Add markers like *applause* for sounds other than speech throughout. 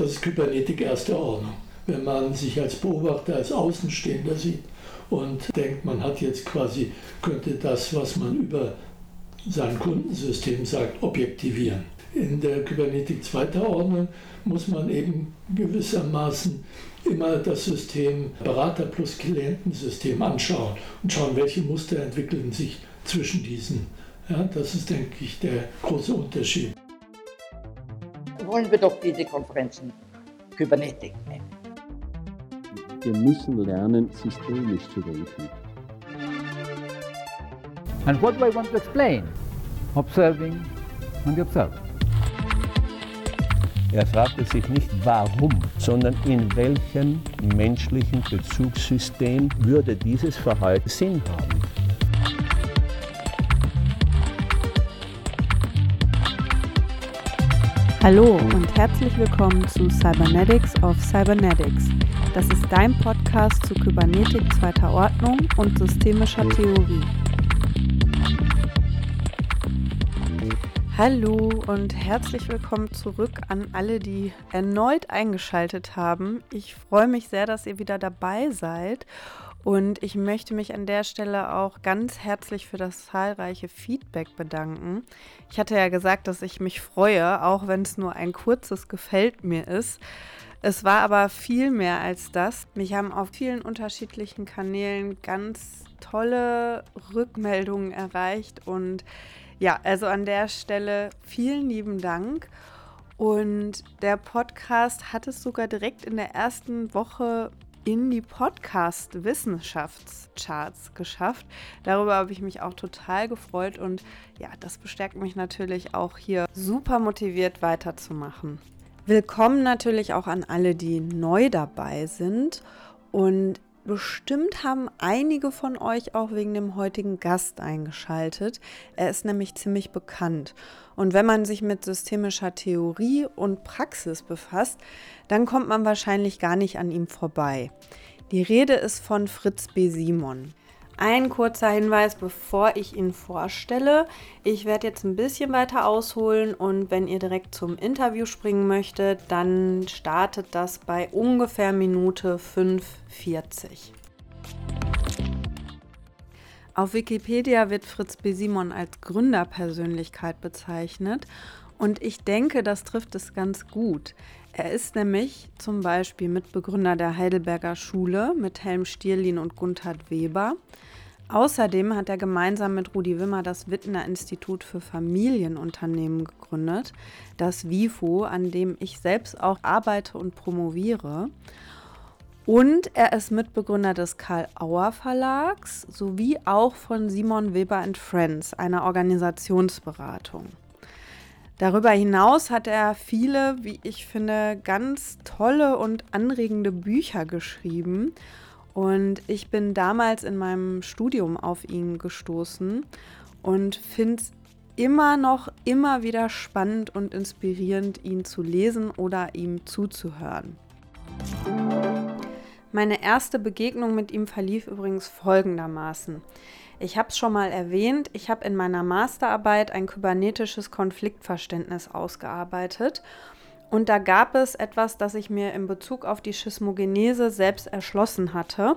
Das ist Kybernetik erster Ordnung. Wenn man sich als Beobachter, als Außenstehender sieht und denkt, man hat jetzt quasi, könnte das, was man über sein Kundensystem sagt, objektivieren. In der Kybernetik zweiter Ordnung muss man eben gewissermaßen immer das System Berater plus Klientensystem anschauen und schauen, welche Muster entwickeln sich zwischen diesen. Ja, das ist, denke ich, der große Unterschied. Wollen wir doch diese Konferenzen Kybernetik nennen. Wir müssen lernen, systemisch zu denken. And what do I want to explain? Observing and the observer. Er fragte sich nicht warum, sondern in welchem menschlichen Bezugssystem würde dieses Verhalten Sinn haben. Hallo und herzlich willkommen zu Cybernetics of Cybernetics. Das ist dein Podcast zu Kybernetik zweiter Ordnung und systemischer Theorie. Hallo und herzlich willkommen zurück an alle, die erneut eingeschaltet haben. Ich freue mich sehr, dass ihr wieder dabei seid und ich möchte mich an der Stelle auch ganz herzlich für das zahlreiche Feedback bedanken. Ich hatte ja gesagt, dass ich mich freue, auch wenn es nur ein kurzes Gefällt mir ist. Es war aber viel mehr als das. Mich haben auf vielen unterschiedlichen Kanälen ganz tolle Rückmeldungen erreicht und ja, also an der Stelle vielen lieben Dank. Und der Podcast hat es sogar direkt in der ersten Woche in die Podcast-Wissenschaftscharts geschafft. Darüber habe ich mich auch total gefreut und ja, das bestärkt mich natürlich auch hier super motiviert weiterzumachen. Willkommen natürlich auch an alle, die neu dabei sind und Bestimmt haben einige von euch auch wegen dem heutigen Gast eingeschaltet. Er ist nämlich ziemlich bekannt. Und wenn man sich mit systemischer Theorie und Praxis befasst, dann kommt man wahrscheinlich gar nicht an ihm vorbei. Die Rede ist von Fritz B. Simon. Ein kurzer Hinweis, bevor ich ihn vorstelle. Ich werde jetzt ein bisschen weiter ausholen und wenn ihr direkt zum Interview springen möchtet, dann startet das bei ungefähr Minute 5,40. Auf Wikipedia wird Fritz B. Simon als Gründerpersönlichkeit bezeichnet und ich denke, das trifft es ganz gut. Er ist nämlich zum Beispiel Mitbegründer der Heidelberger Schule mit Helm Stierlin und Gunthard Weber. Außerdem hat er gemeinsam mit Rudi Wimmer das Wittner Institut für Familienunternehmen gegründet, das WIFO, an dem ich selbst auch arbeite und promoviere. Und er ist Mitbegründer des Karl Auer Verlags sowie auch von Simon Weber Friends, einer Organisationsberatung. Darüber hinaus hat er viele, wie ich finde, ganz tolle und anregende Bücher geschrieben und ich bin damals in meinem Studium auf ihn gestoßen und finde es immer noch, immer wieder spannend und inspirierend, ihn zu lesen oder ihm zuzuhören. Meine erste Begegnung mit ihm verlief übrigens folgendermaßen. Ich habe es schon mal erwähnt, ich habe in meiner Masterarbeit ein kybernetisches Konfliktverständnis ausgearbeitet und da gab es etwas, das ich mir in Bezug auf die Schismogenese selbst erschlossen hatte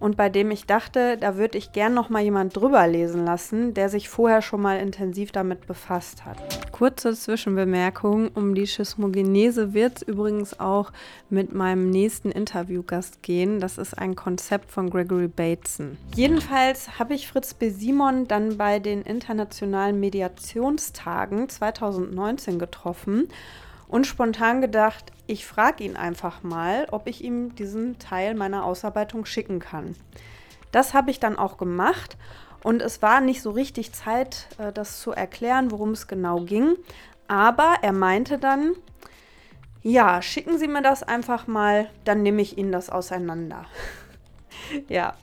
und bei dem ich dachte, da würde ich gern noch mal jemand drüber lesen lassen, der sich vorher schon mal intensiv damit befasst hat. Kurze Zwischenbemerkung, um die Schismogenese wird es übrigens auch mit meinem nächsten Interviewgast gehen. Das ist ein Konzept von Gregory Bateson. Jedenfalls habe ich Fritz B. Simon dann bei den internationalen Mediationstagen 2019 getroffen und spontan gedacht, ich frage ihn einfach mal, ob ich ihm diesen Teil meiner Ausarbeitung schicken kann. Das habe ich dann auch gemacht und es war nicht so richtig Zeit, äh, das zu erklären, worum es genau ging. Aber er meinte dann, ja, schicken Sie mir das einfach mal, dann nehme ich Ihnen das auseinander. *laughs* ja,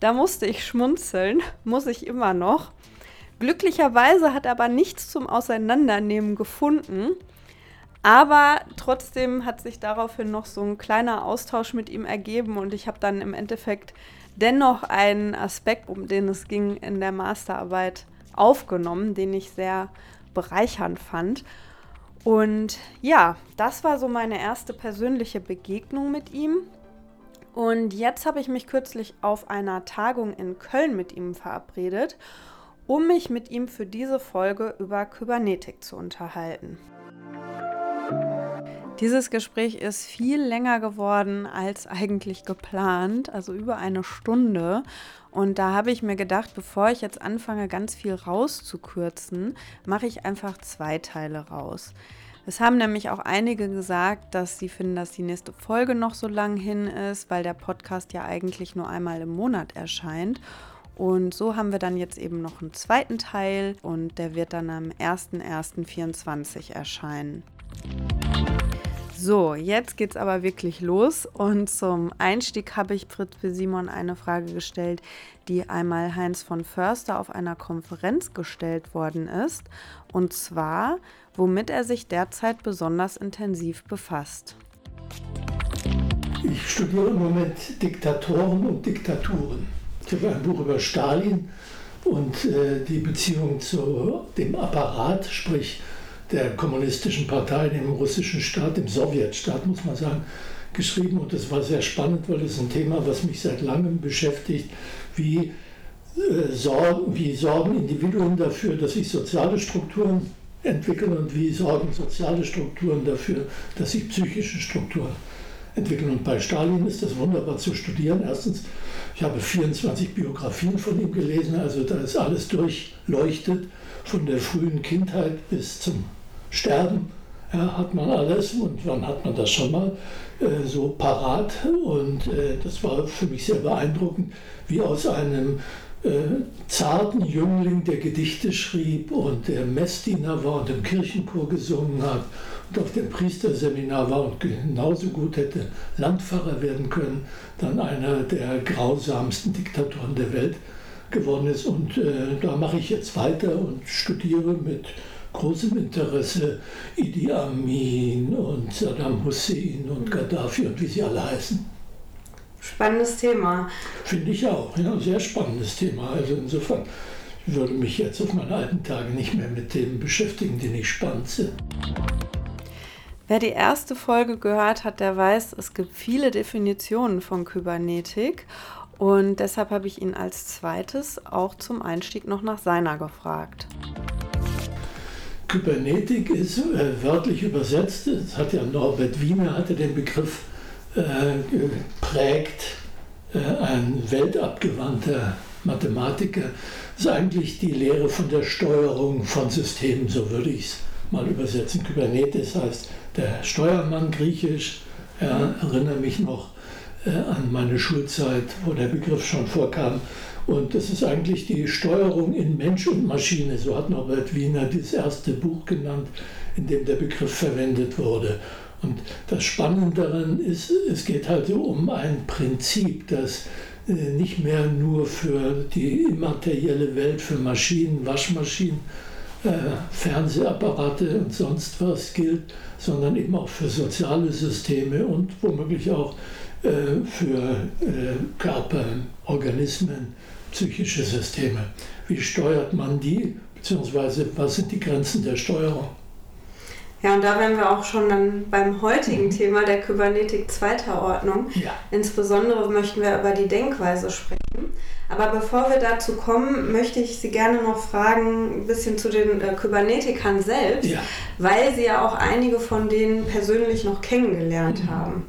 da musste ich schmunzeln, *laughs* muss ich immer noch. Glücklicherweise hat er aber nichts zum Auseinandernehmen gefunden. Aber trotzdem hat sich daraufhin noch so ein kleiner Austausch mit ihm ergeben und ich habe dann im Endeffekt dennoch einen Aspekt, um den es ging, in der Masterarbeit aufgenommen, den ich sehr bereichernd fand. Und ja, das war so meine erste persönliche Begegnung mit ihm. Und jetzt habe ich mich kürzlich auf einer Tagung in Köln mit ihm verabredet, um mich mit ihm für diese Folge über Kybernetik zu unterhalten. Dieses Gespräch ist viel länger geworden als eigentlich geplant, also über eine Stunde. Und da habe ich mir gedacht, bevor ich jetzt anfange, ganz viel rauszukürzen, mache ich einfach zwei Teile raus. Es haben nämlich auch einige gesagt, dass sie finden, dass die nächste Folge noch so lang hin ist, weil der Podcast ja eigentlich nur einmal im Monat erscheint. Und so haben wir dann jetzt eben noch einen zweiten Teil und der wird dann am 01.01.24 erscheinen. So, jetzt geht's aber wirklich los und zum Einstieg habe ich Fritz B. Simon eine Frage gestellt, die einmal Heinz von Förster auf einer Konferenz gestellt worden ist und zwar, womit er sich derzeit besonders intensiv befasst. Ich studiere im Moment Diktatoren und Diktaturen. Ich habe ein Buch über Stalin und äh, die Beziehung zu dem Apparat, sprich der kommunistischen Partei, dem russischen Staat, dem Sowjetstaat, muss man sagen, geschrieben. Und das war sehr spannend, weil es ein Thema, was mich seit langem beschäftigt, wie, äh, sorgen, wie sorgen Individuen dafür, dass sich soziale Strukturen entwickeln und wie sorgen soziale Strukturen dafür, dass sich psychische Strukturen entwickeln. Und bei Stalin ist das wunderbar zu studieren. Erstens, ich habe 24 Biografien von ihm gelesen, also da ist alles durchleuchtet, von der frühen Kindheit bis zum Sterben ja, hat man alles und wann hat man das schon mal äh, so parat und äh, das war für mich sehr beeindruckend, wie aus einem äh, zarten Jüngling, der Gedichte schrieb und der Messdiener war und im Kirchenchor gesungen hat auf dem Priesterseminar war und genauso gut hätte Landpfarrer werden können, dann einer der grausamsten Diktatoren der Welt geworden ist. Und äh, da mache ich jetzt weiter und studiere mit großem Interesse Idi Amin und Saddam Hussein und Gaddafi und wie sie alle heißen. Spannendes Thema. Finde ich auch, ja, sehr spannendes Thema. Also insofern ich würde mich jetzt auf meine alten Tage nicht mehr mit Themen beschäftigen, die nicht spannend sind. Wer die erste Folge gehört hat, der weiß, es gibt viele Definitionen von Kybernetik. Und deshalb habe ich ihn als zweites auch zum Einstieg noch nach seiner gefragt. Kybernetik ist äh, wörtlich übersetzt, das hat ja Norbert Wiener hatte den Begriff äh, geprägt, äh, ein weltabgewandter Mathematiker, das ist eigentlich die Lehre von der Steuerung von Systemen, so würde ich es mal übersetzen. Kybernetis heißt der Steuermann griechisch, ja, erinnere mich noch äh, an meine Schulzeit, wo der Begriff schon vorkam. Und das ist eigentlich die Steuerung in Mensch und Maschine. So hat Norbert Wiener das erste Buch genannt, in dem der Begriff verwendet wurde. Und das Spannende daran ist, es geht halt um ein Prinzip, das äh, nicht mehr nur für die immaterielle Welt, für Maschinen, Waschmaschinen, äh, Fernsehapparate und sonst was gilt, sondern eben auch für soziale Systeme und womöglich auch äh, für äh, Körper, Organismen, psychische Systeme. Wie steuert man die, beziehungsweise was sind die Grenzen der Steuerung? Ja, und da wären wir auch schon dann beim heutigen mhm. Thema der Kybernetik zweiter Ordnung. Ja. Insbesondere möchten wir über die Denkweise sprechen. Aber bevor wir dazu kommen, möchte ich Sie gerne noch fragen, ein bisschen zu den äh, Kybernetikern selbst, ja. weil Sie ja auch einige von denen persönlich noch kennengelernt mhm. haben.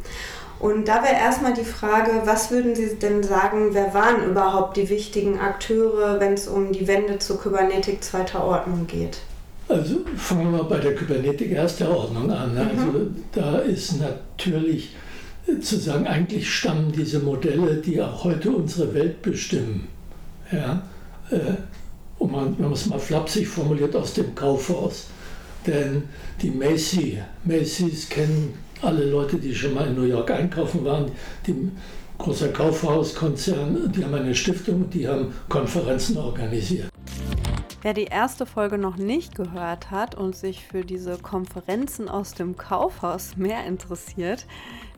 Und da wäre erstmal die Frage, was würden Sie denn sagen, wer waren überhaupt die wichtigen Akteure, wenn es um die Wende zur Kybernetik zweiter Ordnung geht? Also fangen wir mal bei der Kybernetik erster Ordnung an. Mhm. Also da ist natürlich zu sagen, eigentlich stammen diese Modelle, die auch heute unsere Welt bestimmen. Ja? Äh, man, man es mal flapsig formuliert, aus dem Kaufhaus. Denn die Macy, Macy's kennen alle Leute, die schon mal in New York einkaufen waren, die großer Kaufhauskonzern, die haben eine Stiftung, die haben Konferenzen organisiert. Wer die erste Folge noch nicht gehört hat und sich für diese Konferenzen aus dem Kaufhaus mehr interessiert,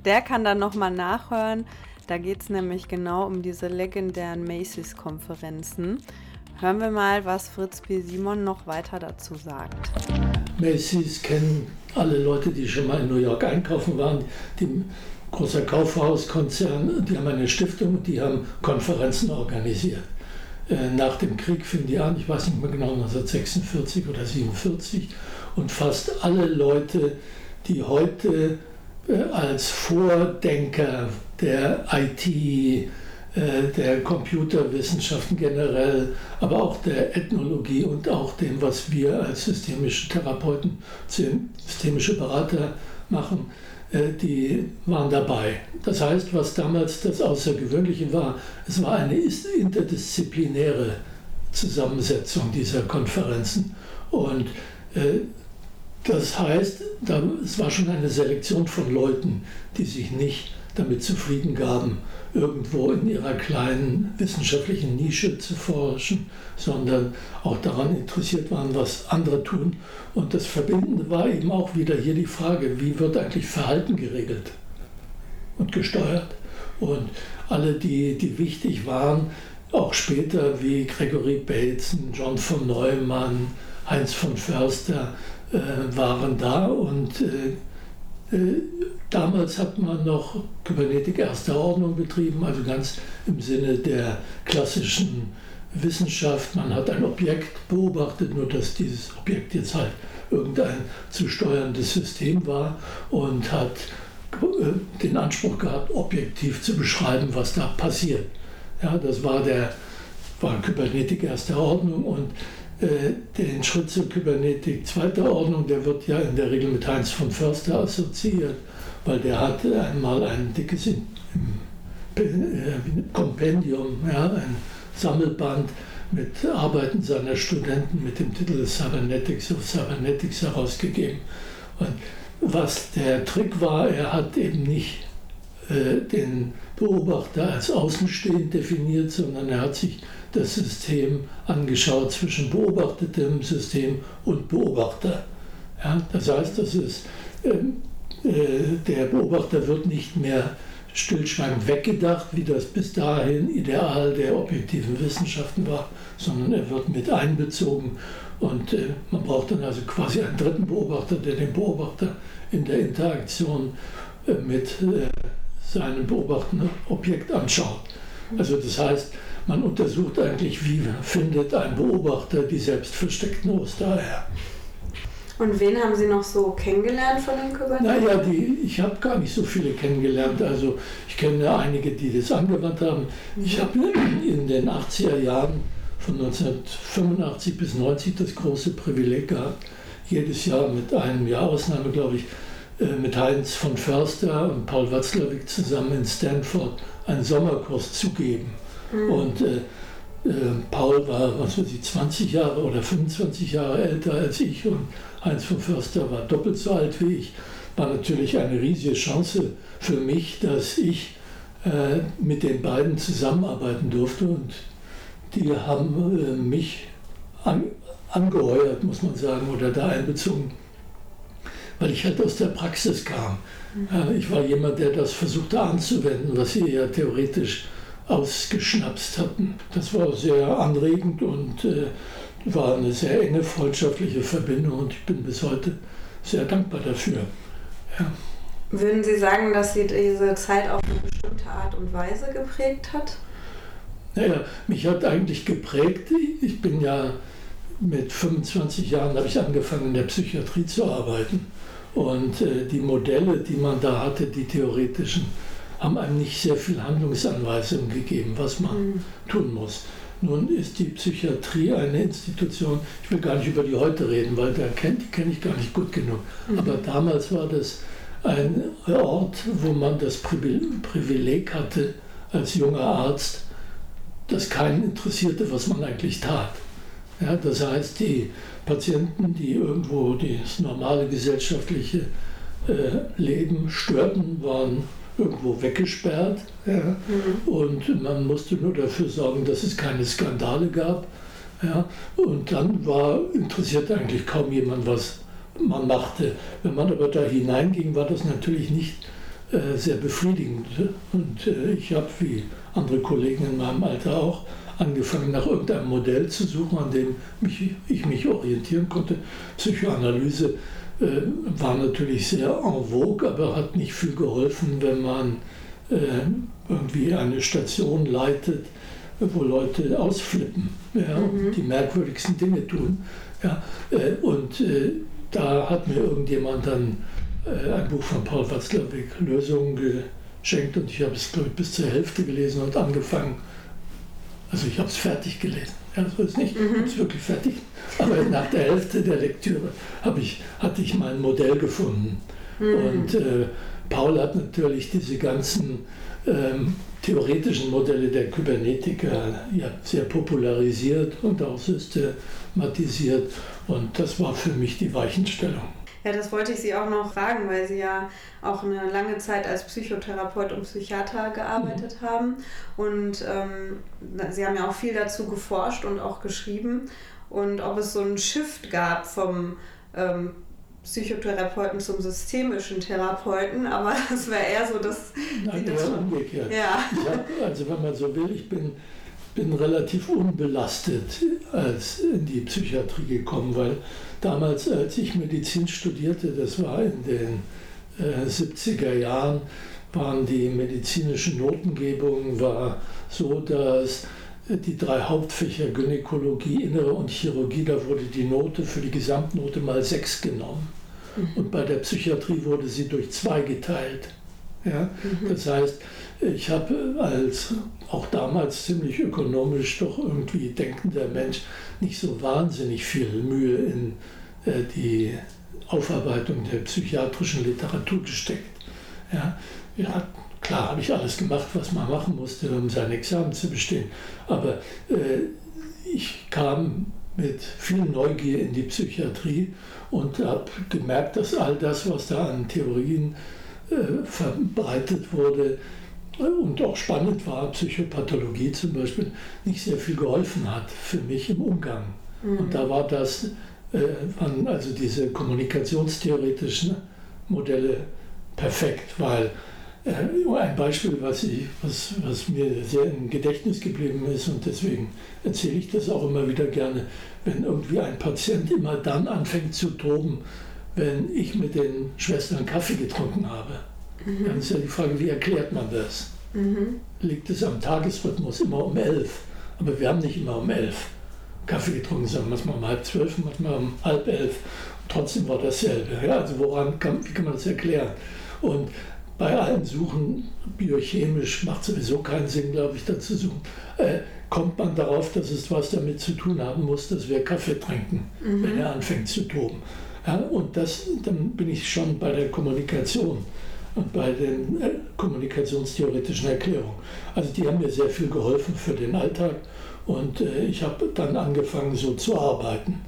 der kann dann nochmal nachhören. Da geht es nämlich genau um diese legendären Macy's-Konferenzen. Hören wir mal, was Fritz B. Simon noch weiter dazu sagt. Macy's kennen alle Leute, die schon mal in New York einkaufen waren. Die großer Kaufhauskonzern, die haben eine Stiftung, die haben Konferenzen organisiert. Äh, nach dem Krieg fing die an, ich weiß nicht mehr genau, 1946 oder 47. Und fast alle Leute, die heute als Vordenker der IT, äh, der Computerwissenschaften generell, aber auch der Ethnologie und auch dem, was wir als systemische Therapeuten, systemische Berater machen, äh, die waren dabei. Das heißt, was damals das Außergewöhnliche war, es war eine interdisziplinäre Zusammensetzung dieser Konferenzen. Und das heißt, es war schon eine Selektion von Leuten, die sich nicht damit zufrieden gaben, irgendwo in ihrer kleinen wissenschaftlichen Nische zu forschen, sondern auch daran interessiert waren, was andere tun. Und das Verbindende war eben auch wieder hier die Frage, wie wird eigentlich Verhalten geregelt und gesteuert? Und alle, die, die wichtig waren, auch später wie Gregory Bateson, John von Neumann, Heinz von Förster, äh, waren da und äh, äh, damals hat man noch Kybernetik erster Ordnung betrieben, also ganz im Sinne der klassischen Wissenschaft. Man hat ein Objekt beobachtet, nur dass dieses Objekt jetzt halt irgendein zu steuerndes System war und hat den Anspruch gehabt, objektiv zu beschreiben, was da passiert. Ja, das war der war Kybernetik erster Ordnung und äh, den Schritt zur Kybernetik zweiter Ordnung, der wird ja in der Regel mit Heinz von Förster assoziiert, weil der hatte einmal ein dickes äh, Kompendium, ja, ein Sammelband mit Arbeiten seiner Studenten mit dem Titel Cybernetics of Cybernetics herausgegeben. Und was der Trick war, er hat eben nicht äh, den Beobachter als außenstehend definiert, sondern er hat sich das System angeschaut zwischen beobachtetem System und Beobachter. Ja, das heißt, das ist, ähm, äh, der Beobachter wird nicht mehr stillschweigend weggedacht, wie das bis dahin Ideal der objektiven Wissenschaften war, sondern er wird mit einbezogen und äh, man braucht dann also quasi einen dritten Beobachter, der den Beobachter in der Interaktion äh, mit äh, seinem beobachtenden Objekt anschaut. Also das heißt, man untersucht eigentlich, wie findet ein Beobachter die selbst versteckten Ostereier. Und wen haben Sie noch so kennengelernt von den Kybernetiken? Naja, die, ich habe gar nicht so viele kennengelernt. Also ich kenne einige, die das angewandt haben. Ich habe in den 80er Jahren von 1985 bis 90 das große Privileg gehabt, jedes Jahr mit einem Jahr Ausnahme, glaube ich, äh, mit Heinz von Förster und Paul Watzlawick zusammen in Stanford einen Sommerkurs zu geben. Mhm. Und äh, äh, Paul war, was weiß ich, 20 Jahre oder 25 Jahre älter als ich und Heinz von Förster war doppelt so alt wie ich. War natürlich eine riesige Chance für mich, dass ich äh, mit den beiden zusammenarbeiten durfte und die haben äh, mich an, angeheuert, muss man sagen, oder da einbezogen, weil ich halt aus der Praxis kam. Mhm. Ich war jemand, der das versuchte anzuwenden, was sie ja theoretisch ausgeschnapst hatten. Das war sehr anregend und äh, war eine sehr enge freundschaftliche Verbindung und ich bin bis heute sehr dankbar dafür. Ja. Würden Sie sagen, dass Sie diese Zeit auf eine bestimmte Art und Weise geprägt hat? Naja, mich hat eigentlich geprägt, ich bin ja mit 25 Jahren habe ich angefangen in der Psychiatrie zu arbeiten und äh, die Modelle, die man da hatte, die theoretischen, haben einem nicht sehr viel Handlungsanweisungen gegeben, was man mhm. tun muss. Nun ist die Psychiatrie eine Institution, ich will gar nicht über die heute reden, weil da kenn, die kenne ich gar nicht gut genug. Mhm. Aber damals war das ein Ort, wo man das Privileg hatte, als junger Arzt, dass keinen interessierte, was man eigentlich tat. Ja, das heißt, die Patienten, die irgendwo das normale gesellschaftliche äh, Leben störten, waren irgendwo weggesperrt. Ja. Mhm. Und man musste nur dafür sorgen, dass es keine Skandale gab. Ja. Und dann war interessiert eigentlich kaum jemand, was man machte. Wenn man aber da hineinging, war das natürlich nicht äh, sehr befriedigend. Und äh, ich habe, wie andere Kollegen in meinem Alter auch, angefangen nach irgendeinem Modell zu suchen, an dem mich, ich mich orientieren konnte. Psychoanalyse war natürlich sehr en vogue, aber hat nicht viel geholfen, wenn man äh, irgendwie eine Station leitet, wo Leute ausflippen, ja, mhm. die merkwürdigsten Dinge tun. Ja, äh, und äh, da hat mir irgendjemand dann äh, ein Buch von Paul Watzlawick, Lösungen geschenkt und ich habe es, glaube ich, bis zur Hälfte gelesen und angefangen. Also ich habe es fertig gelesen. So ist nicht, mhm. es wirklich fertig. Aber nach der Hälfte der Lektüre ich, hatte ich mein Modell gefunden. Mhm. Und äh, Paul hat natürlich diese ganzen ähm, theoretischen Modelle der Kybernetiker ja, sehr popularisiert und auch systematisiert. Und das war für mich die Weichenstellung. Ja, das wollte ich Sie auch noch fragen, weil Sie ja auch eine lange Zeit als Psychotherapeut und Psychiater gearbeitet mhm. haben. Und ähm, Sie haben ja auch viel dazu geforscht und auch geschrieben. Und ob es so einen Shift gab vom ähm, Psychotherapeuten zum systemischen Therapeuten, aber *laughs* das wäre eher so, dass. Nein, eher umgekehrt. Ja. Hab, also, wenn man so will, ich bin, bin relativ unbelastet als in die Psychiatrie gekommen, weil damals, als ich Medizin studierte, das war in den äh, 70er Jahren, waren die medizinischen Notengebungen war so, dass die drei Hauptfächer Gynäkologie, Innere und Chirurgie, da wurde die Note für die Gesamtnote mal sechs genommen. Mhm. Und bei der Psychiatrie wurde sie durch zwei geteilt. Ja? Mhm. Das heißt, ich habe als auch damals ziemlich ökonomisch doch irgendwie denkender Mensch nicht so wahnsinnig viel Mühe in die Aufarbeitung der psychiatrischen Literatur gesteckt. Ja? Ja, Klar habe ich alles gemacht, was man machen musste, um sein Examen zu bestehen. Aber äh, ich kam mit viel Neugier in die Psychiatrie und habe gemerkt, dass all das, was da an Theorien äh, verbreitet wurde äh, und auch spannend war, Psychopathologie zum Beispiel, nicht sehr viel geholfen hat für mich im Umgang. Mhm. Und da war das, äh, waren also diese kommunikationstheoretischen Modelle perfekt, weil äh, ein Beispiel, was, ich, was, was mir sehr im Gedächtnis geblieben ist und deswegen erzähle ich das auch immer wieder gerne, wenn irgendwie ein Patient immer dann anfängt zu toben, wenn ich mit den Schwestern Kaffee getrunken habe. Mhm. Dann ist ja die Frage, wie erklärt man das? Mhm. Liegt es am Tagesrhythmus immer um elf? Aber wir haben nicht immer um elf Kaffee getrunken, sondern manchmal um halb zwölf, manchmal um halb elf. trotzdem war dasselbe. Ja, also woran kann, wie kann man das erklären? Und bei allen Suchen, biochemisch macht sowieso keinen Sinn, glaube ich, dazu suchen, äh, kommt man darauf, dass es was damit zu tun haben muss, dass wir Kaffee trinken, mhm. wenn er anfängt zu toben. Ja, und das, dann bin ich schon bei der Kommunikation und bei den äh, kommunikationstheoretischen Erklärungen. Also die haben mir sehr viel geholfen für den Alltag und äh, ich habe dann angefangen so zu arbeiten.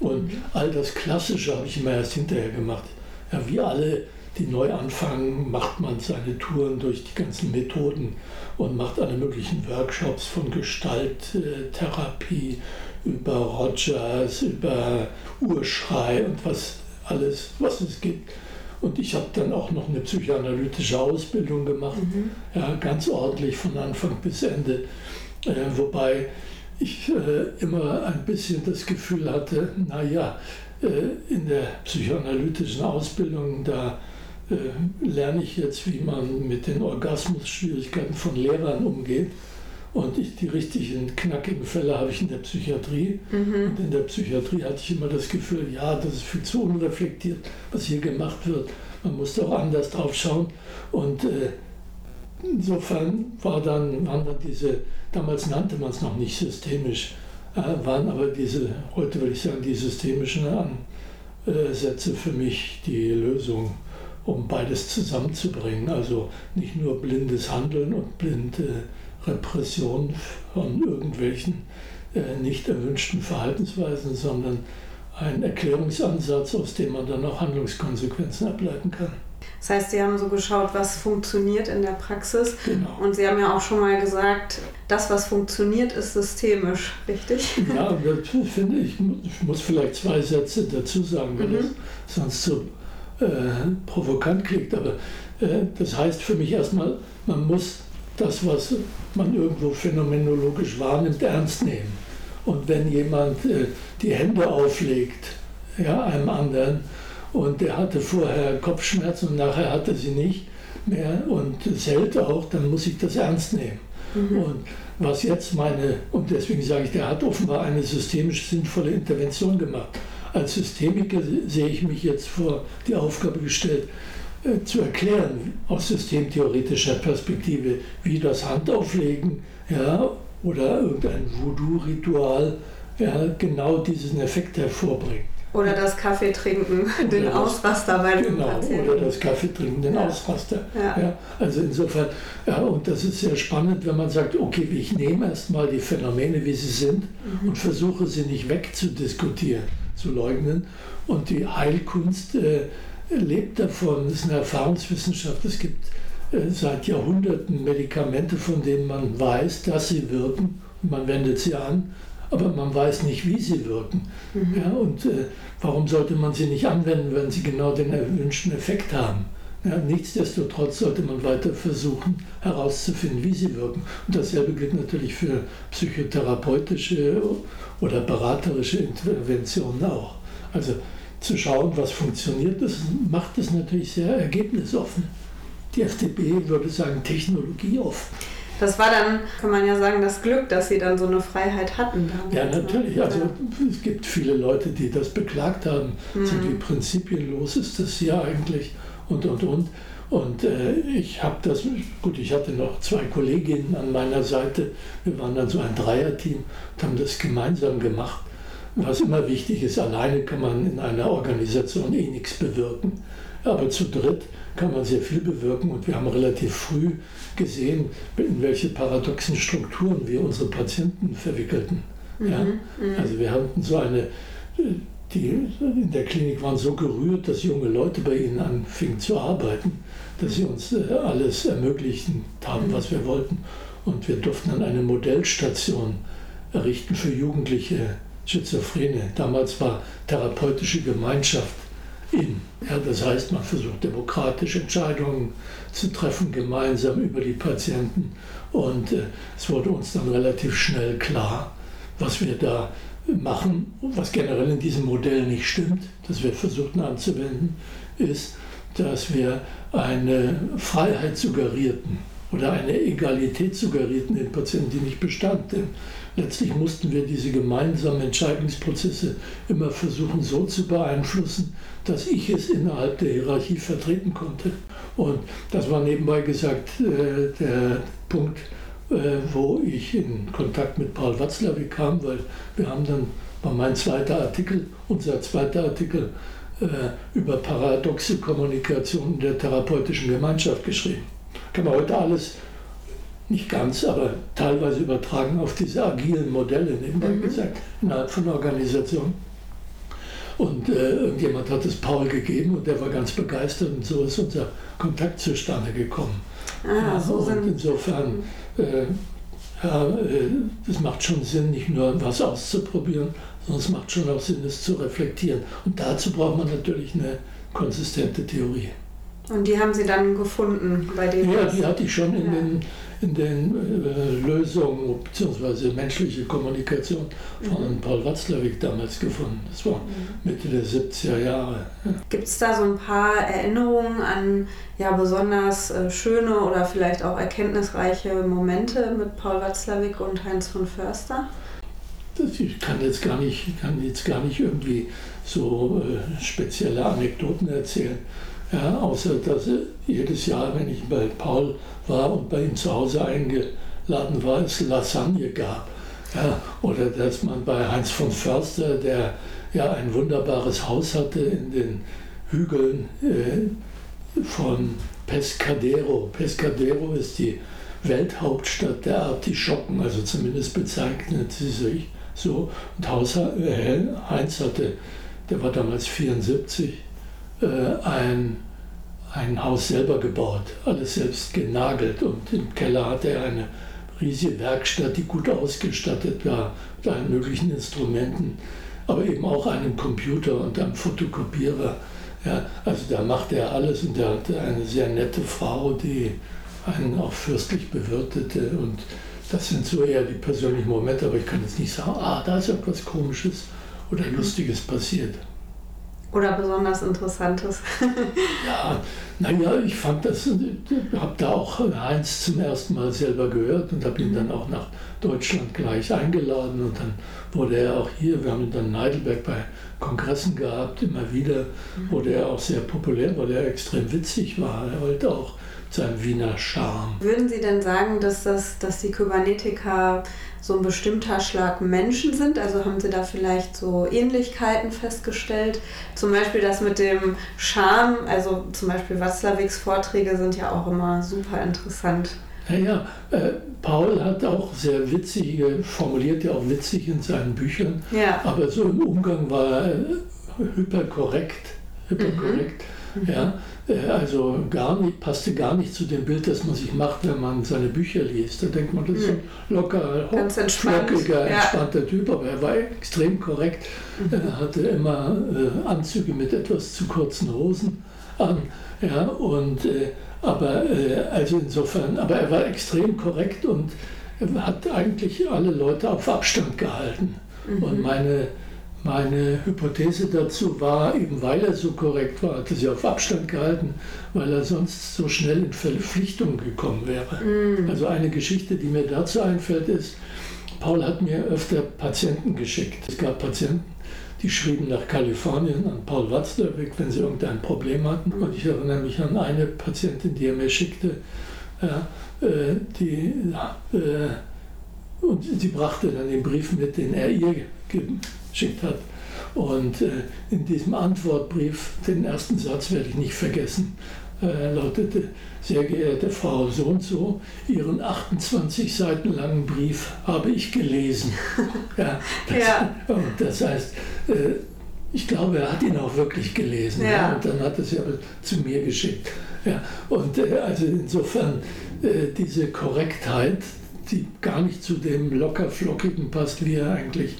Und all das Klassische habe ich immer erst hinterher gemacht. Ja, wie alle die neu anfangen, macht man seine Touren durch die ganzen Methoden und macht alle möglichen Workshops von Gestalttherapie über Rogers, über Urschrei und was alles, was es gibt. Und ich habe dann auch noch eine psychoanalytische Ausbildung gemacht, mhm. ja, ganz ordentlich von Anfang bis Ende. Äh, wobei ich äh, immer ein bisschen das Gefühl hatte, naja, äh, in der psychoanalytischen Ausbildung, da äh, lerne ich jetzt, wie man mit den Orgasmusschwierigkeiten von Lehrern umgeht. Und ich, die richtigen knackigen Fälle habe ich in der Psychiatrie. Mhm. Und in der Psychiatrie hatte ich immer das Gefühl, ja, das ist viel zu unreflektiert, was hier gemacht wird. Man musste auch anders drauf schauen. Und äh, insofern war dann, waren dann diese, damals nannte man es noch nicht systemisch, äh, waren aber diese, heute würde ich sagen, die systemischen Ansätze für mich die Lösung um beides zusammenzubringen. Also nicht nur blindes Handeln und blinde Repression von irgendwelchen äh, nicht erwünschten Verhaltensweisen, sondern ein Erklärungsansatz, aus dem man dann auch Handlungskonsequenzen ableiten kann. Das heißt, Sie haben so geschaut, was funktioniert in der Praxis. Genau. Und Sie haben ja auch schon mal gesagt, das, was funktioniert, ist systemisch, richtig? Ja, *laughs* das finde ich. Ich muss vielleicht zwei Sätze dazu sagen, weil mhm. das sonst so äh, provokant klingt, aber äh, das heißt für mich erstmal, man muss das, was man irgendwo phänomenologisch wahrnimmt, ernst nehmen. Und wenn jemand äh, die Hände auflegt, ja, einem anderen, und der hatte vorher Kopfschmerzen und nachher hatte sie nicht mehr und es hält auch, dann muss ich das ernst nehmen. Mhm. Und was jetzt meine, und deswegen sage ich, der hat offenbar eine systemisch sinnvolle Intervention gemacht. Als Systemiker sehe ich mich jetzt vor die Aufgabe gestellt, zu erklären aus systemtheoretischer Perspektive, wie das Handauflegen ja, oder irgendein Voodoo-Ritual ja, genau diesen Effekt hervorbringt. Oder das Kaffee trinken, den das, Ausraster bei dem genau, Patienten. Oder das Kaffee trinken, den ja. Ausraster. Ja. ja. also insofern, ja, und das ist sehr spannend, wenn man sagt, okay, ich nehme erstmal die Phänomene, wie sie sind mhm. und versuche sie nicht wegzudiskutieren, zu leugnen. Und die Heilkunst äh, lebt davon, das ist eine Erfahrungswissenschaft. Es gibt äh, seit Jahrhunderten Medikamente, von denen man weiß, dass sie wirken man wendet sie an aber man weiß nicht, wie sie wirken. Mhm. Ja, und äh, warum sollte man sie nicht anwenden, wenn sie genau den erwünschten Effekt haben? Ja, nichtsdestotrotz sollte man weiter versuchen herauszufinden, wie sie wirken. Und dasselbe gilt natürlich für psychotherapeutische oder beraterische Interventionen auch. Also zu schauen, was funktioniert, das macht es natürlich sehr ergebnisoffen. Die FDP würde sagen, technologieoffen. Das war dann, kann man ja sagen, das Glück, dass sie dann so eine Freiheit hatten. Ja, natürlich. Also es gibt viele Leute, die das beklagt haben. Mhm. So wie prinzipienlos ist das hier eigentlich und und und. Und äh, ich habe das, gut, ich hatte noch zwei Kolleginnen an meiner Seite. Wir waren dann so ein Dreierteam und haben das gemeinsam gemacht. Was immer wichtig ist, alleine kann man in einer Organisation eh nichts bewirken. Aber zu dritt kann man sehr viel bewirken und wir haben relativ früh gesehen, in welche paradoxen Strukturen wir unsere Patienten verwickelten. Mhm, ja? Mhm. Also wir hatten so eine, die in der Klinik waren so gerührt, dass junge Leute bei ihnen anfingen zu arbeiten, dass sie uns äh, alles ermöglichen haben, was wir wollten. Und wir durften dann eine Modellstation errichten für jugendliche Schizophrene. Damals war therapeutische Gemeinschaft in. Ja, das heißt, man versucht demokratische Entscheidungen zu treffen, gemeinsam über die Patienten. Und äh, es wurde uns dann relativ schnell klar, was wir da machen, was generell in diesem Modell nicht stimmt, das wir versuchten anzuwenden, ist, dass wir eine Freiheit suggerierten oder eine Egalität suggerierten den Patienten, die nicht bestand. Denn letztlich mussten wir diese gemeinsamen Entscheidungsprozesse immer versuchen so zu beeinflussen, dass ich es innerhalb der Hierarchie vertreten konnte. Und das war nebenbei gesagt äh, der Punkt, äh, wo ich in Kontakt mit Paul Watzlawick kam, weil wir haben dann, war mein zweiter Artikel, unser zweiter Artikel äh, über paradoxe Kommunikation der therapeutischen Gemeinschaft geschrieben. Kann man heute alles nicht ganz, aber teilweise übertragen auf diese agilen Modelle, nebenbei mhm. gesagt, innerhalb von Organisationen. Und äh, irgendjemand hat es Paul gegeben und der war ganz begeistert und so ist unser Kontakt zustande gekommen. Ah, so und insofern, äh, ja, äh, es macht schon Sinn, nicht nur was auszuprobieren, sondern es macht schon auch Sinn, es zu reflektieren. Und dazu braucht man natürlich eine konsistente Theorie. Und die haben Sie dann gefunden bei dem? Ja, die hatte ich schon in ja. den in den äh, Lösungen bzw. menschliche Kommunikation von mhm. Paul Watzlawick damals gefunden. Das war mhm. Mitte der 70er Jahre. Gibt es da so ein paar Erinnerungen an ja, besonders äh, schöne oder vielleicht auch erkenntnisreiche Momente mit Paul Watzlawick und Heinz von Förster? ich kann jetzt gar nicht, kann jetzt gar nicht irgendwie so äh, spezielle Anekdoten erzählen. Ja, außer dass jedes Jahr, wenn ich bei Paul war und bei ihm zu Hause eingeladen war, es Lasagne gab. Ja, oder dass man bei Heinz von Förster, der ja ein wunderbares Haus hatte in den Hügeln äh, von Pescadero. Pescadero ist die Welthauptstadt der Artischocken, also zumindest bezeichnet sie sich so. Und Haus, äh, Heinz hatte, der war damals 74, äh, ein ein Haus selber gebaut, alles selbst genagelt und im Keller hatte er eine riesige Werkstatt, die gut ausgestattet war mit allen möglichen Instrumenten, aber eben auch einem Computer und einem Fotokopierer. Ja, also da machte er alles und er hatte eine sehr nette Frau, die einen auch fürstlich bewirtete und das sind so eher die persönlichen Momente, aber ich kann jetzt nicht sagen, ah, da ist etwas Komisches oder Lustiges passiert. Oder besonders Interessantes. *laughs* ja, naja, ich fand das, habe da auch Heinz zum ersten Mal selber gehört und habe ihn dann auch nach Deutschland gleich eingeladen und dann wurde er auch hier, wir haben ihn dann in Heidelberg bei Kongressen gehabt, immer wieder, wurde er auch sehr populär, weil er extrem witzig war. Er wollte auch seinen Wiener Charme. Würden Sie denn sagen, dass, das, dass die Kybernetiker so ein bestimmter Schlag Menschen sind? Also haben Sie da vielleicht so Ähnlichkeiten festgestellt? Zum Beispiel das mit dem Charme, also zum Beispiel Watzlawicks Vorträge sind ja auch immer super interessant. Naja, äh, Paul hat auch sehr witzige, formuliert ja auch witzig in seinen Büchern, ja. aber so im Umgang war er äh, hyperkorrekt. hyperkorrekt. Mhm. Ja, äh, also gar nicht, passte gar nicht zu dem Bild, das man sich macht, wenn man seine Bücher liest. Da denkt man, das ist ein mhm. locker, flockiger, entspannter ja. Typ, aber er war extrem korrekt. Mhm. Er hatte immer äh, Anzüge mit etwas zu kurzen Hosen an. Ja, und, äh, aber, äh, also insofern, aber er war extrem korrekt und hat eigentlich alle Leute auf Abstand gehalten. Mhm. Und meine meine Hypothese dazu war, eben weil er so korrekt war, hatte sie auf Abstand gehalten, weil er sonst so schnell in Verpflichtung gekommen wäre. Mm. Also eine Geschichte, die mir dazu einfällt, ist, Paul hat mir öfter Patienten geschickt. Es gab Patienten, die schrieben nach Kalifornien an Paul Watzlawick, wenn sie irgendein Problem hatten. Und ich erinnere mich an eine Patientin, die er mir schickte, ja, äh, die, äh, und sie brachte dann den Brief mit, den er ihr geschickt hat. Und äh, in diesem Antwortbrief, den ersten Satz werde ich nicht vergessen, äh, lautete, sehr geehrte Frau so und so, Ihren 28 Seiten langen Brief habe ich gelesen. *laughs* ja, das, ja. *laughs* Und das heißt, äh, ich glaube, er hat ihn auch wirklich gelesen. Ja. ja und dann hat er es ja zu mir geschickt. Ja, und äh, also insofern äh, diese Korrektheit, die gar nicht zu dem lockerflockigen passt, wie er eigentlich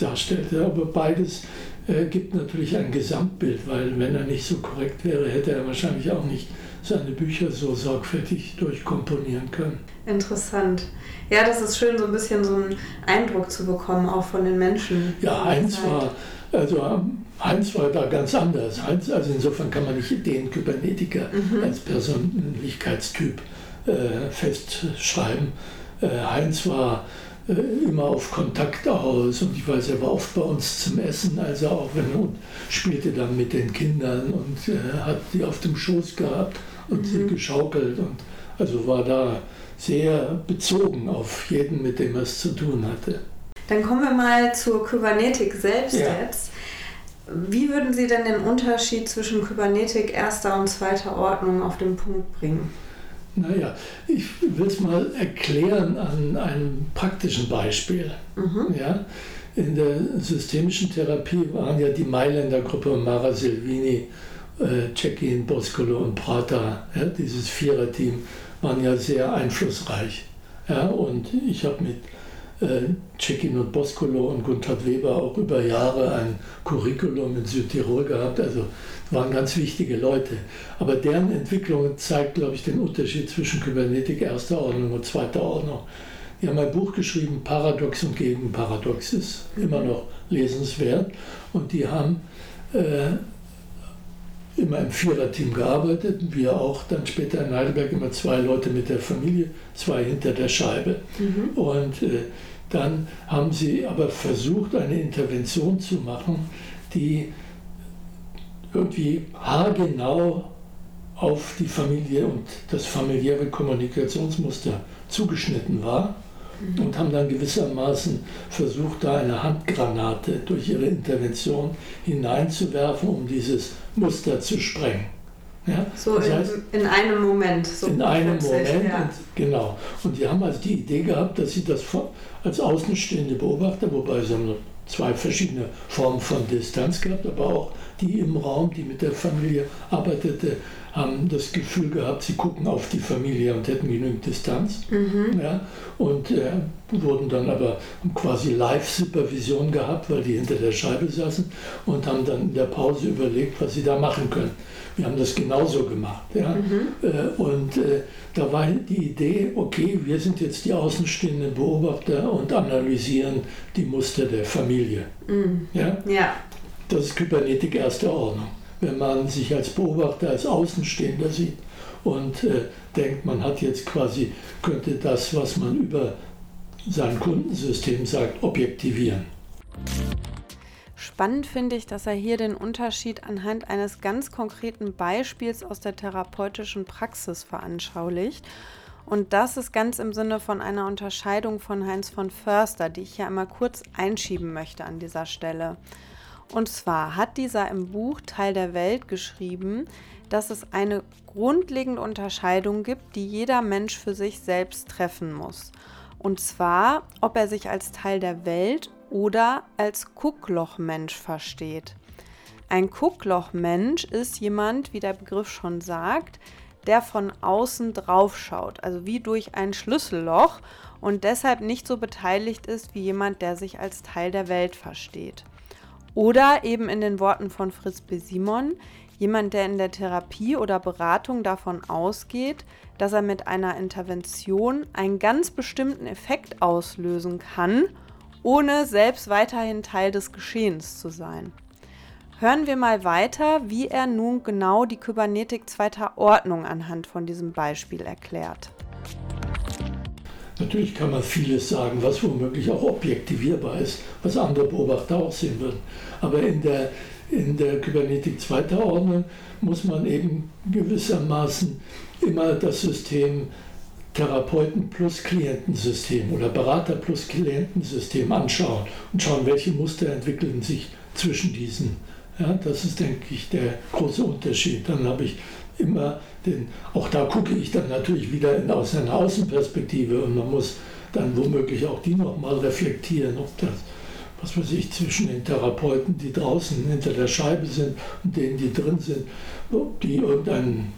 darstellte. Aber beides äh, gibt natürlich ein Gesamtbild, weil wenn er nicht so korrekt wäre, hätte er wahrscheinlich auch nicht seine Bücher so sorgfältig durchkomponieren können. Interessant. Ja, das ist schön, so ein bisschen so einen Eindruck zu bekommen, auch von den Menschen. Ja, Heinz war, also ähm, Heinz war da ganz anders. Heinz, also insofern kann man nicht den Kybernetiker mhm. als Persönlichkeitstyp äh, festschreiben. Äh, Heinz war immer auf Kontakt aus und ich weiß, er war oft bei uns zum Essen, also auch wenn er spielte dann mit den Kindern und äh, hat die auf dem Schoß gehabt und mhm. geschaukelt und also war da sehr bezogen auf jeden, mit dem er es zu tun hatte. Dann kommen wir mal zur Kybernetik selbst ja. jetzt. Wie würden Sie denn den Unterschied zwischen Kybernetik erster und zweiter Ordnung auf den Punkt bringen? Naja, ich will es mal erklären an einem praktischen Beispiel. Mhm. Ja? In der systemischen Therapie waren ja die Mailänder Gruppe Mara Silvini, äh, Cekin, Boscolo und Prata, ja, dieses Viererteam, waren ja sehr einflussreich. Ja? Und ich habe mit Cekin und Boscolo und Gunther Weber auch über Jahre ein Curriculum in Südtirol gehabt. Also waren ganz wichtige Leute. Aber deren Entwicklung zeigt, glaube ich, den Unterschied zwischen Kybernetik erster Ordnung und zweiter Ordnung. Die haben ein Buch geschrieben, Paradox und Gegenparadox, ist immer noch lesenswert. Und die haben äh, immer im Viererteam gearbeitet, wir auch dann später in Heidelberg immer zwei Leute mit der Familie, zwei hinter der Scheibe. Mhm. Und äh, dann haben sie aber versucht, eine Intervention zu machen, die irgendwie haargenau auf die Familie und das familiäre Kommunikationsmuster zugeschnitten war mhm. und haben dann gewissermaßen versucht, da eine Handgranate durch ihre Intervention hineinzuwerfen, um dieses Muster zu sprengen. Ja? So in, heißt, in, einem Moment. So in einem Moment, ja. und, genau. Und die haben also die Idee gehabt, dass sie das als außenstehende Beobachter, wobei sie haben zwei verschiedene Formen von Distanz gehabt, aber auch die im Raum, die mit der Familie arbeitete, haben das Gefühl gehabt, sie gucken auf die Familie und hätten genügend Distanz. Mhm. Ja, und äh, wurden dann aber quasi Live-Supervision gehabt, weil die hinter der Scheibe saßen und haben dann in der Pause überlegt, was sie da machen können. Wir haben das genauso gemacht. Ja? Mhm. Äh, und äh, da war die Idee, okay, wir sind jetzt die außenstehenden Beobachter und analysieren die Muster der Familie. Mhm. Ja? ja. Das ist Kybernetik erster Ordnung wenn man sich als Beobachter, als Außenstehender sieht und äh, denkt, man hat jetzt quasi, könnte das, was man über sein Kundensystem sagt, objektivieren. Spannend finde ich, dass er hier den Unterschied anhand eines ganz konkreten Beispiels aus der therapeutischen Praxis veranschaulicht. Und das ist ganz im Sinne von einer Unterscheidung von Heinz von Förster, die ich hier einmal kurz einschieben möchte an dieser Stelle. Und zwar hat dieser im Buch Teil der Welt geschrieben, dass es eine grundlegende Unterscheidung gibt, die jeder Mensch für sich selbst treffen muss. Und zwar, ob er sich als Teil der Welt oder als Gucklochmensch versteht. Ein Gucklochmensch ist jemand, wie der Begriff schon sagt, der von außen drauf schaut, also wie durch ein Schlüsselloch und deshalb nicht so beteiligt ist wie jemand, der sich als Teil der Welt versteht. Oder eben in den Worten von Fritz B. Simon, jemand, der in der Therapie oder Beratung davon ausgeht, dass er mit einer Intervention einen ganz bestimmten Effekt auslösen kann, ohne selbst weiterhin Teil des Geschehens zu sein. Hören wir mal weiter, wie er nun genau die Kybernetik zweiter Ordnung anhand von diesem Beispiel erklärt. Natürlich kann man vieles sagen, was womöglich auch objektivierbar ist, was andere Beobachter auch sehen würden. Aber in der, in der Kybernetik zweiter Ordnung muss man eben gewissermaßen immer das System Therapeuten plus Klientensystem oder Berater plus Klientensystem anschauen und schauen, welche Muster entwickeln sich zwischen diesen. Ja, das ist, denke ich, der große Unterschied. Dann habe ich immer den, auch da gucke ich dann natürlich wieder in, aus einer Außenperspektive und man muss dann womöglich auch die nochmal reflektieren, ob das, was weiß ich, zwischen den Therapeuten, die draußen hinter der Scheibe sind und denen, die drin sind, ob die irgendeinen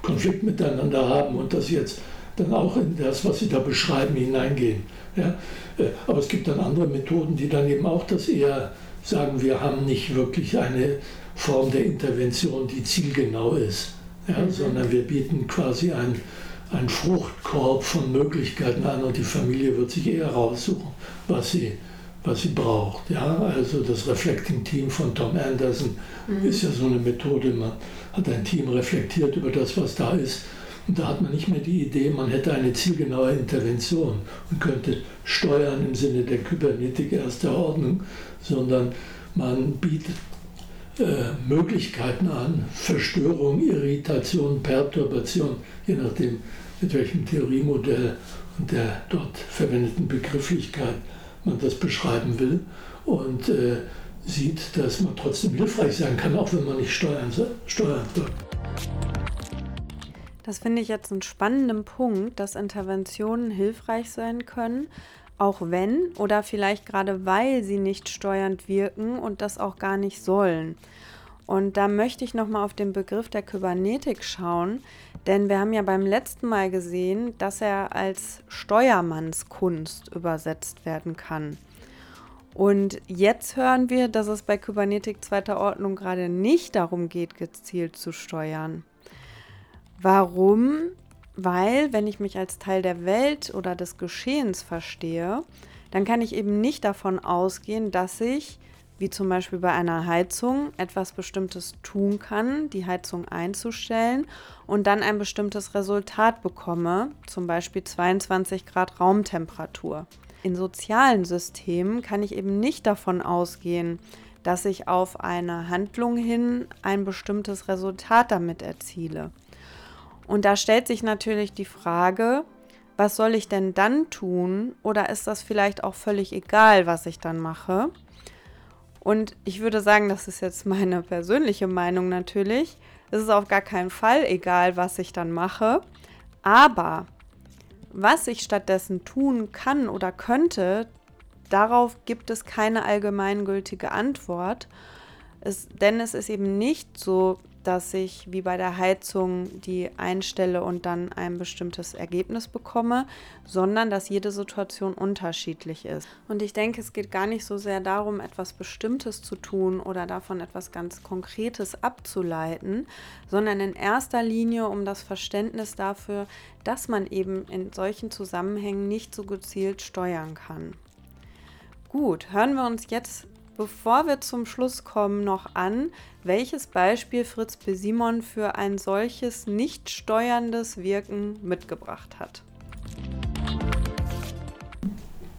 Konflikt miteinander haben und das jetzt dann auch in das, was sie da beschreiben, hineingehen. Ja? Äh, aber es gibt dann andere Methoden, die dann eben auch das eher sagen, wir haben nicht wirklich eine Form der Intervention, die zielgenau ist ja, sondern wir bieten quasi einen, einen Fruchtkorb von Möglichkeiten an und die Familie wird sich eher raussuchen, was sie, was sie braucht. Ja, also das Reflecting Team von Tom Anderson mhm. ist ja so eine Methode, man hat ein Team reflektiert über das, was da ist. Und da hat man nicht mehr die Idee, man hätte eine zielgenaue Intervention und könnte steuern im Sinne der Kybernetik erster Ordnung, sondern man bietet Möglichkeiten an, Verstörung, Irritation, Perturbation, je nachdem, mit welchem Theoriemodell und der dort verwendeten Begrifflichkeit man das beschreiben will. Und äh, sieht, dass man trotzdem hilfreich sein kann, auch wenn man nicht steuern, steuern wird. Das finde ich jetzt einen spannenden Punkt, dass Interventionen hilfreich sein können, auch wenn oder vielleicht gerade weil sie nicht steuernd wirken und das auch gar nicht sollen. Und da möchte ich nochmal auf den Begriff der Kybernetik schauen, denn wir haben ja beim letzten Mal gesehen, dass er als Steuermannskunst übersetzt werden kann. Und jetzt hören wir, dass es bei Kybernetik zweiter Ordnung gerade nicht darum geht, gezielt zu steuern. Warum? Weil, wenn ich mich als Teil der Welt oder des Geschehens verstehe, dann kann ich eben nicht davon ausgehen, dass ich, wie zum Beispiel bei einer Heizung, etwas Bestimmtes tun kann, die Heizung einzustellen und dann ein bestimmtes Resultat bekomme, zum Beispiel 22 Grad Raumtemperatur. In sozialen Systemen kann ich eben nicht davon ausgehen, dass ich auf eine Handlung hin ein bestimmtes Resultat damit erziele. Und da stellt sich natürlich die Frage, was soll ich denn dann tun? Oder ist das vielleicht auch völlig egal, was ich dann mache? Und ich würde sagen, das ist jetzt meine persönliche Meinung natürlich. Es ist auf gar keinen Fall egal, was ich dann mache. Aber was ich stattdessen tun kann oder könnte, darauf gibt es keine allgemeingültige Antwort, Es, denn es ist eben nicht so, dass ich wie bei der Heizung die einstelle und dann ein bestimmtes Ergebnis bekomme, sondern dass jede Situation unterschiedlich ist. Und ich denke, es geht gar nicht so sehr darum, etwas Bestimmtes zu tun oder davon etwas ganz Konkretes abzuleiten, sondern in erster Linie um das Verständnis dafür, dass man eben in solchen Zusammenhängen nicht so gezielt steuern kann. Gut, hören wir uns jetzt Bevor wir zum Schluss kommen, noch an, welches Beispiel Fritz B. Simon für ein solches nicht steuerndes Wirken mitgebracht hat.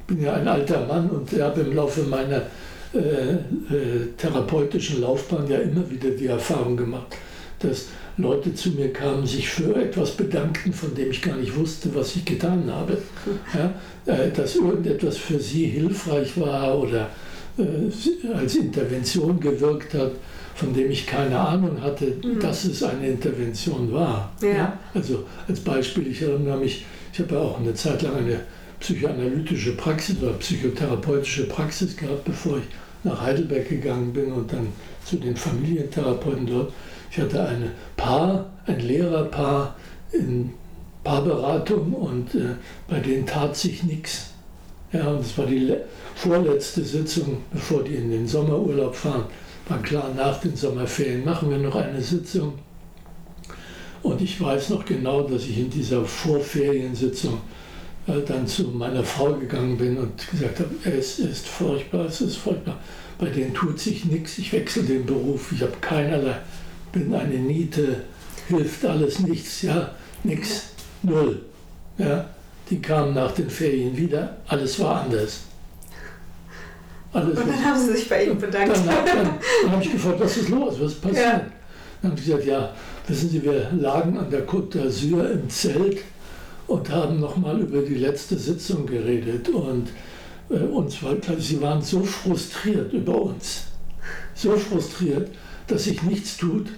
Ich bin ja ein alter Mann und habe im Laufe meiner äh, äh, therapeutischen Laufbahn ja immer wieder die Erfahrung gemacht, dass Leute zu mir kamen, sich für etwas bedankten, von dem ich gar nicht wusste, was ich getan habe. *laughs* Ja, äh, dass irgendetwas für sie hilfreich war oder als Intervention gewirkt hat, von dem ich keine Ahnung hatte, mhm. dass es eine Intervention war. Ja. ja. Also als Beispiel, ich erinnere mich, ich habe ja auch eine Zeit lang eine psychoanalytische Praxis oder psychotherapeutische Praxis gehabt, bevor ich nach Heidelberg gegangen bin und dann zu den Familientherapeuten dort. Ich hatte eine Paar, ein Lehrerpaar in Paarberatung und äh, bei denen tat sich nichts. Ja, und es war die vorletzte Sitzung, bevor die in den Sommerurlaub fahren. War klar, nach den Sommerferien machen wir noch eine Sitzung. Und ich weiß noch genau, dass ich in dieser Vorferiensitzung äh, dann zu meiner Frau gegangen bin und gesagt habe, es ist furchtbar, es ist furchtbar. Bei denen tut sich nichts, ich wechsle den Beruf, ich habe keinerlei, bin eine Niete, hilft alles nichts, ja, nichts, null. Ja. Die kamen nach den Ferien wieder, alles war anders. Alles und dann haben sie sich bei Ihnen bedankt. Dann, dann, dann, habe ich gefragt, was ist los, was passiert? Ja. Dann haben sie gesagt, ja, wissen Sie, wir lagen an der Côte d'Azur im Zelt und haben nochmal über die letzte Sitzung geredet. Und äh, uns war, sie waren so frustriert über uns, so frustriert, dass sich nichts tut,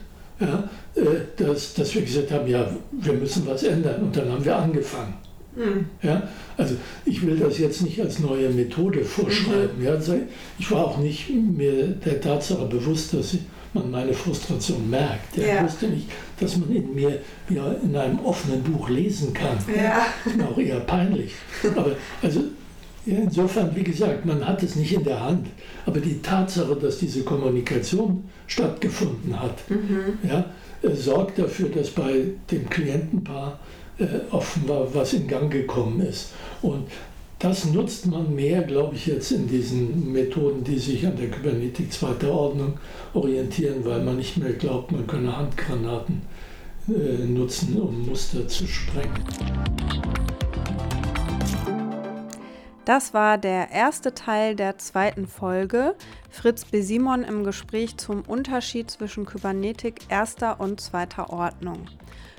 ja, äh, dass, dass wir gesagt haben, ja, wir müssen was ändern. Und dann haben wir angefangen. Mhm. Ja, also ich will das jetzt nicht als neue Methode vorschreiben. Mhm. Ja, ich war auch nicht mir der Tatsache bewusst, dass man meine Frustration merkt. Ja, ja. Ich wusste nicht, dass man in mir wie in einem offenen Buch lesen kann. Ja. Das ist auch eher peinlich. Aber also insofern, wie gesagt, man hat es nicht in der Hand. Aber die Tatsache, dass diese Kommunikation stattgefunden hat, mhm. ja, äh, sorgt dafür, dass bei dem Klientenpaar offenbar was in Gang gekommen ist. Und das nutzt man mehr, glaube ich, jetzt in diesen Methoden, die sich an der Kybernetik zweiter Ordnung orientieren, weil man nicht mehr glaubt, man könne Handgranaten äh, nutzen, um Muster zu sprengen. Das war der erste Teil der zweiten Folge. Fritz B. Simon im Gespräch zum Unterschied zwischen Kybernetik erster und zweiter Ordnung.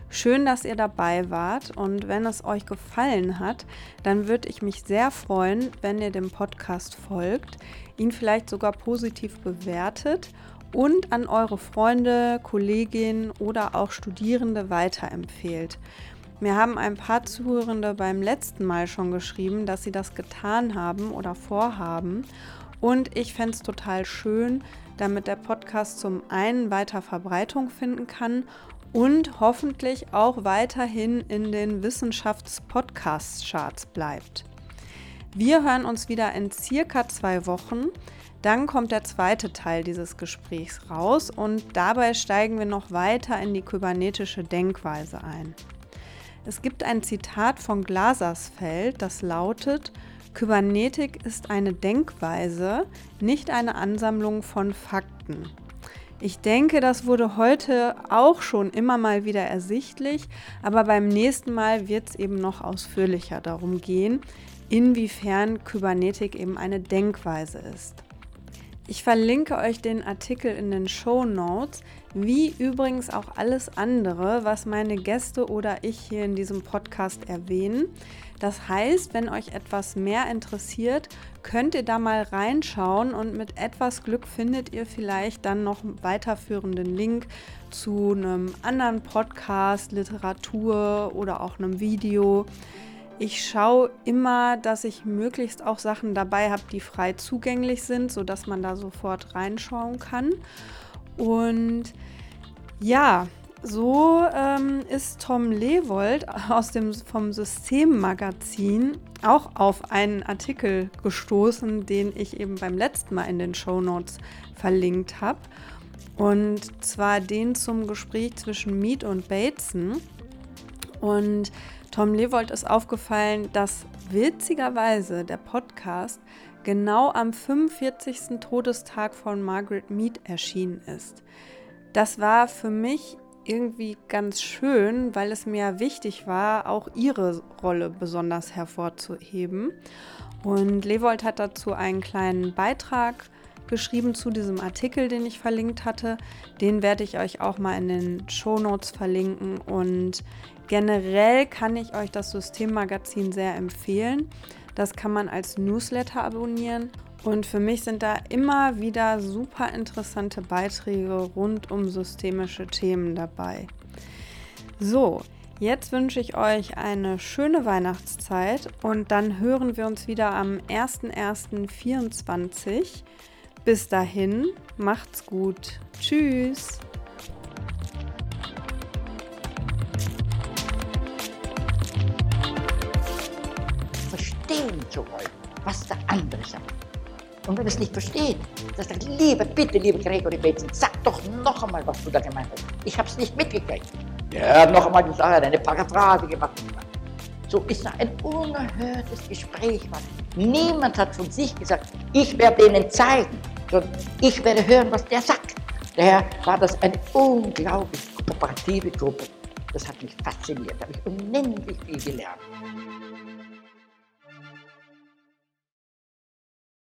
Schön, dass ihr dabei wart und wenn es euch gefallen hat, dann würde ich mich sehr freuen, wenn ihr dem Podcast folgt, ihn vielleicht sogar positiv bewertet und an eure Freunde, Kolleginnen oder auch Studierende weiterempfehlt. Mir haben ein paar Zuhörende beim letzten Mal schon geschrieben, dass sie das getan haben oder vorhaben. Und ich fände es total schön, damit der Podcast zum einen weiter Verbreitung finden kann und hoffentlich auch weiterhin in den Wissenschafts-Podcast-Charts bleibt. Wir hören uns wieder in circa zwei Wochen. Dann kommt der zweite Teil dieses Gesprächs raus und dabei steigen wir noch weiter in die kybernetische Denkweise ein. Es gibt ein Zitat von Glasersfeld, das lautet, Kybernetik ist eine Denkweise, nicht eine Ansammlung von Fakten. Ich denke, das wurde heute auch schon immer mal wieder ersichtlich, aber beim nächsten Mal wird es eben noch ausführlicher darum gehen, inwiefern Kybernetik eben eine Denkweise ist. Ich verlinke euch den Artikel in den Show Notes, wie übrigens auch alles andere, was meine Gäste oder ich hier in diesem Podcast erwähnen. Das heißt, wenn euch etwas mehr interessiert, könnt ihr da mal reinschauen und mit etwas Glück findet ihr vielleicht dann noch einen weiterführenden Link zu einem anderen Podcast, Literatur oder auch einem Video. Ich schaue immer, dass ich möglichst auch Sachen dabei habe, die frei zugänglich sind, sodass man da sofort reinschauen kann. Und ja, so ähm, ist Tom Lewold aus dem, vom Systemmagazin auch auf einen Artikel gestoßen, den ich eben beim letzten Mal in den Show Notes verlinkt habe. Und zwar den zum Gespräch zwischen Mead und Bateson. Und Tom Lewold ist aufgefallen, dass witzigerweise der Podcast genau am 45. Todestag von Margaret Mead erschienen ist. Das war für mich irgendwie ganz schön, weil es mir wichtig war, auch ihre Rolle besonders hervorzuheben. Und Lewold hat dazu einen kleinen Beitrag geschrieben zu diesem Artikel, den ich verlinkt hatte. Den werde ich euch auch mal in den Show Notes verlinken. Und generell kann ich euch das Systemmagazin sehr empfehlen. Das kann man als Newsletter abonnieren. Und für mich sind da immer wieder super interessante Beiträge rund um systemische Themen dabei. So, jetzt wünsche ich euch eine schöne Weihnachtszeit und dann hören wir uns wieder am 01.01.24. Bis dahin, macht's gut. Tschüss. Verstehen zu wollen, was der andere sagt. Und wenn es nicht versteht, dann sagt, liebe, bitte, liebe Gregory Bateson, sag doch noch einmal, was du da gemeint hast. Ich habe es nicht mitgekriegt. Er hat noch einmal gesagt, eine Paraphrase gemacht. So ist da ein unerhörtes Gespräch. Niemand hat von sich gesagt, ich werde denen zeigen, sondern ich werde hören, was der sagt. Daher war das eine unglaublich kooperative Gruppe. Das hat mich fasziniert, da habe ich unendlich viel gelernt.